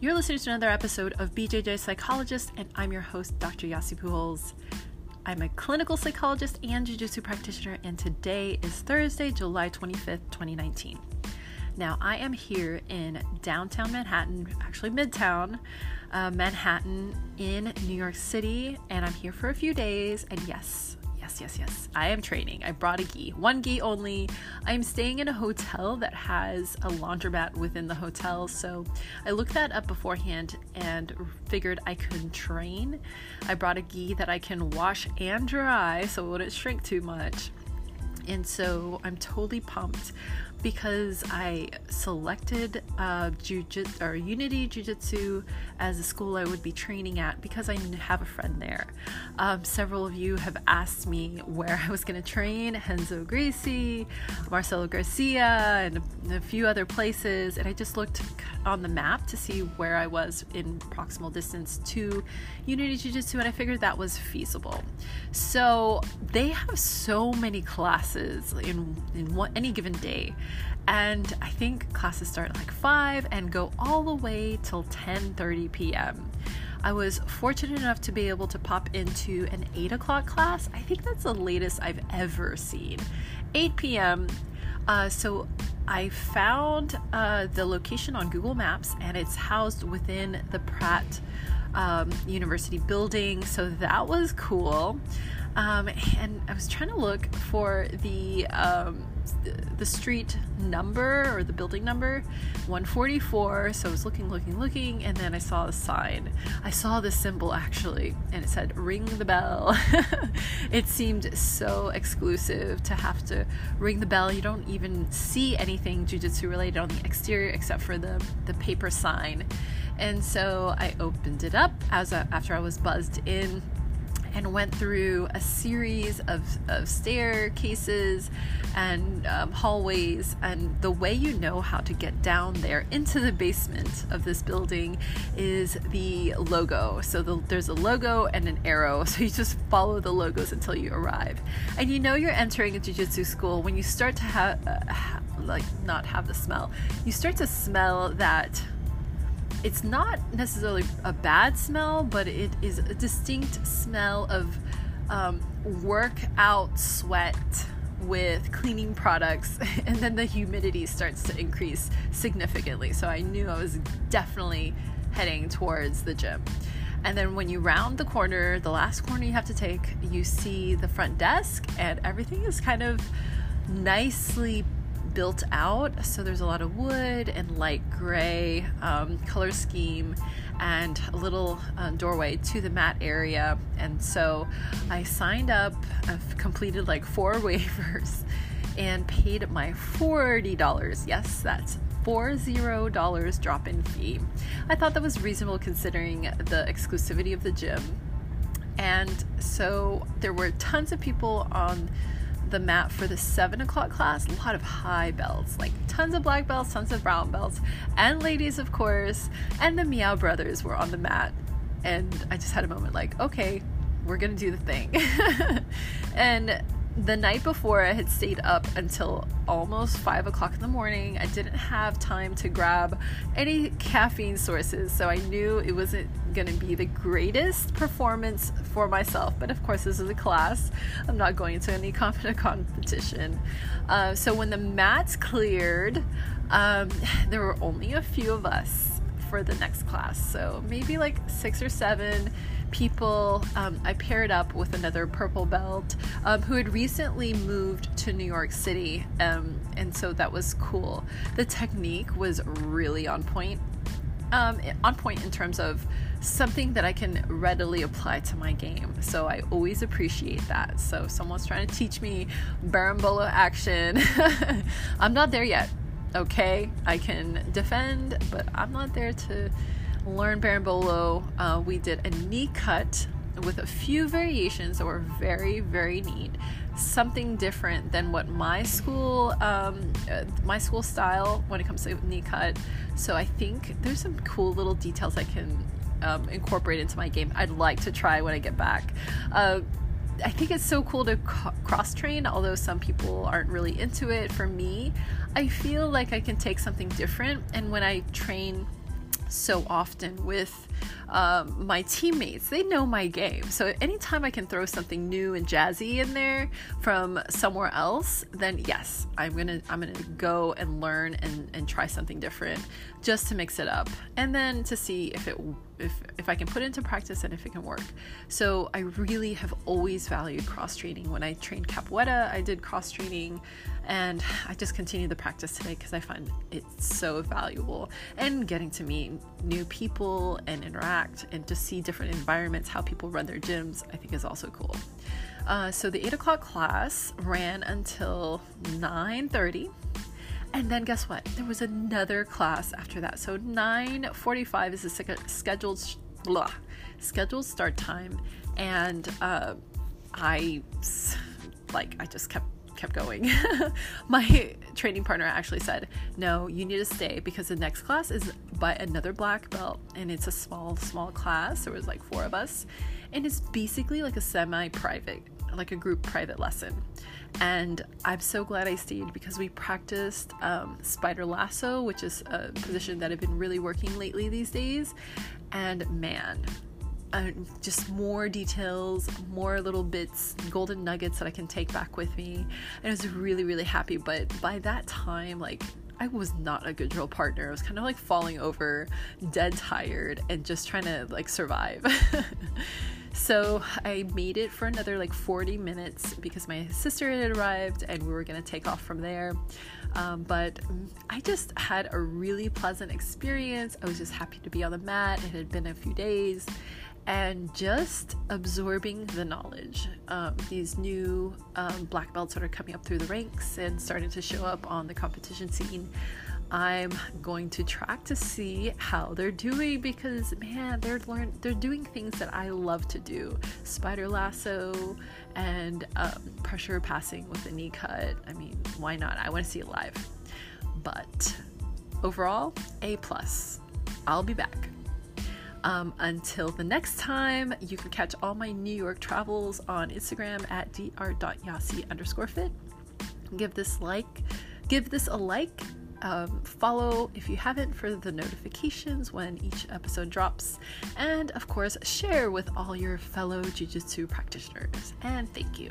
You're listening to another episode of BJJ Psychologist, and I'm your host, Dr. Yasi Pujols. I'm a clinical psychologist and jiu-jitsu practitioner, and today is Thursday, July 25th, 2019. Now, I am here in downtown Manhattan, actually Midtown uh, Manhattan in New York City, and I'm here for a few days. And yes, yes, yes, yes, I am training. I brought a gi, one gi only. I'm staying in a hotel that has a laundromat within the hotel, so I looked that up beforehand and figured I could train. I brought a gi that I can wash and dry, so it wouldn't shrink too much. And so I'm totally pumped because I selected uh, jiu-jitsu or Unity Jiu-Jitsu as a school I would be training at because I have a friend there. Um, several of you have asked me where I was going to train: Renzo Gracie, Marcelo Garcia, and a few other places. And I just looked on the map to see where I was in proximal distance to Unity Jiu Jitsu, and I figured that was feasible. So they have so many classes in in one, any given day and I think classes start at like 5 and go all the way till 10:30 p.m. I was fortunate enough to be able to pop into an 8 o'clock class. I think that's the latest I've ever seen. 8 p.m. Uh, so I found uh, the location on Google Maps and it's housed within the Pratt um, University building. So that was cool. Um, and I was trying to look for the um, the street number or the building number 144 so i was looking looking looking and then i saw a sign. I saw the symbol actually and it said ring the bell. It seemed so exclusive to have to ring the bell. You don't even see anything jiu-jitsu related on the exterior except for the the paper sign. And so i opened it up as a, after i was buzzed in and went through a series of, of staircases and um, hallways. And the way you know how to get down there into the basement of this building is the logo. So the, there's a logo and an arrow. So you just follow the logos until you arrive. And you know you're entering a jiu-jitsu school when you start to have, uh, like, not have the smell. You start to smell that it's not necessarily a bad smell, but it is a distinct smell of um, workout sweat with cleaning products, and then the humidity starts to increase significantly. So I knew I was definitely heading towards the gym. And then when you round the corner, the last corner you have to take, you see the front desk, and everything is kind of nicely built out. So there's a lot of wood and light gray um, color scheme and a little uh, doorway to the mat area. And so I signed up, I've completed like four waivers and paid my $40. Yes, that's $40 drop in fee. I thought that was reasonable considering the exclusivity of the gym. And so there were tons of people on the mat for the seven o'clock class, a lot of high belts, like tons of black belts, tons of brown belts, and ladies, of course, and the Miyao Brothers were on the mat. And I just had a moment like, okay, we're gonna do the thing. and the night before, I had stayed up until almost five o'clock in the morning. I didn't have time to grab any caffeine sources, so I knew it wasn't going to be the greatest performance for myself. But of course, this is a class, I'm not going to any competition. Uh, so when the mats cleared, um, there were only a few of us for the next class, so maybe like six or seven people. Um, I paired up with another purple belt um, who had recently moved to New York City, um, and so that was cool. The technique was really on point. Um, on point in terms of something that I can readily apply to my game. So I always appreciate that. So if someone's trying to teach me berimbolo action. I'm not there yet. Okay, I can defend, but I'm not there to learn berimbolo. Uh, we did a knee cut with a few variations that were very, very neat. Something different than what my school, um, uh, my school style when it comes to knee cut. So I think there's some cool little details I can um, incorporate into my game. I'd like to try when I get back. Uh, I think it's so cool to cross train, although some people aren't really into it. For me, I feel like I can take something different, and when I train so often with um, my teammates. They know my game. So anytime I can throw something new and jazzy in there from somewhere else, then yes, I'm gonna I'm gonna go and learn and, and try something different just to mix it up and then to see if it if if I can put it into practice and if it can work. So I really have always valued cross training. When I trained capoeira, I did cross training and I just continue the practice today because I find it so valuable and getting to meet new people and interact and to see different environments, how people run their gyms, I think is also cool. Uh, so the eight o'clock class ran until 9:30 and then guess what? There was another class after that. So 9:45 is the scheduled blah, scheduled start time, and uh, I like I just kept kept going. My training partner actually said, "No, you need to stay because the next class is by another black belt, and it's a small small class. There was like four of us, and it's basically like a semi-private, like a group private lesson." And I'm so glad I stayed because we practiced um, spider lasso, which is a position that I've been really working lately these days. And man, uh, just more details, more little bits, golden nuggets that I can take back with me. And I was really, really happy. But by that time, like, I was not a good drill partner. I was kind of like falling over, dead tired, and just trying to like survive. So I made it for another like 40 minutes because my sister had arrived and we were gonna take off from there. Um, but I just had a really pleasant experience. I was just happy to be on the mat. It had been a few days and just absorbing the knowledge. Um, these new um, black belts that are coming up through the ranks and starting to show up on the competition scene. I'm going to track to see how they're doing because man, they're learn they're doing things that I love to do. Spider lasso and um, pressure passing with a knee cut. I mean, why not? I want to see it live. But overall, A plus. I'll be back. Um, until the next time, you can catch all my New York travels on Instagram at dr.yasi underscore fit. Give this like, give this a like um, follow if you haven't for the notifications when each episode drops. And of course, share with all your fellow Jiu Jitsu practitioners. And thank you.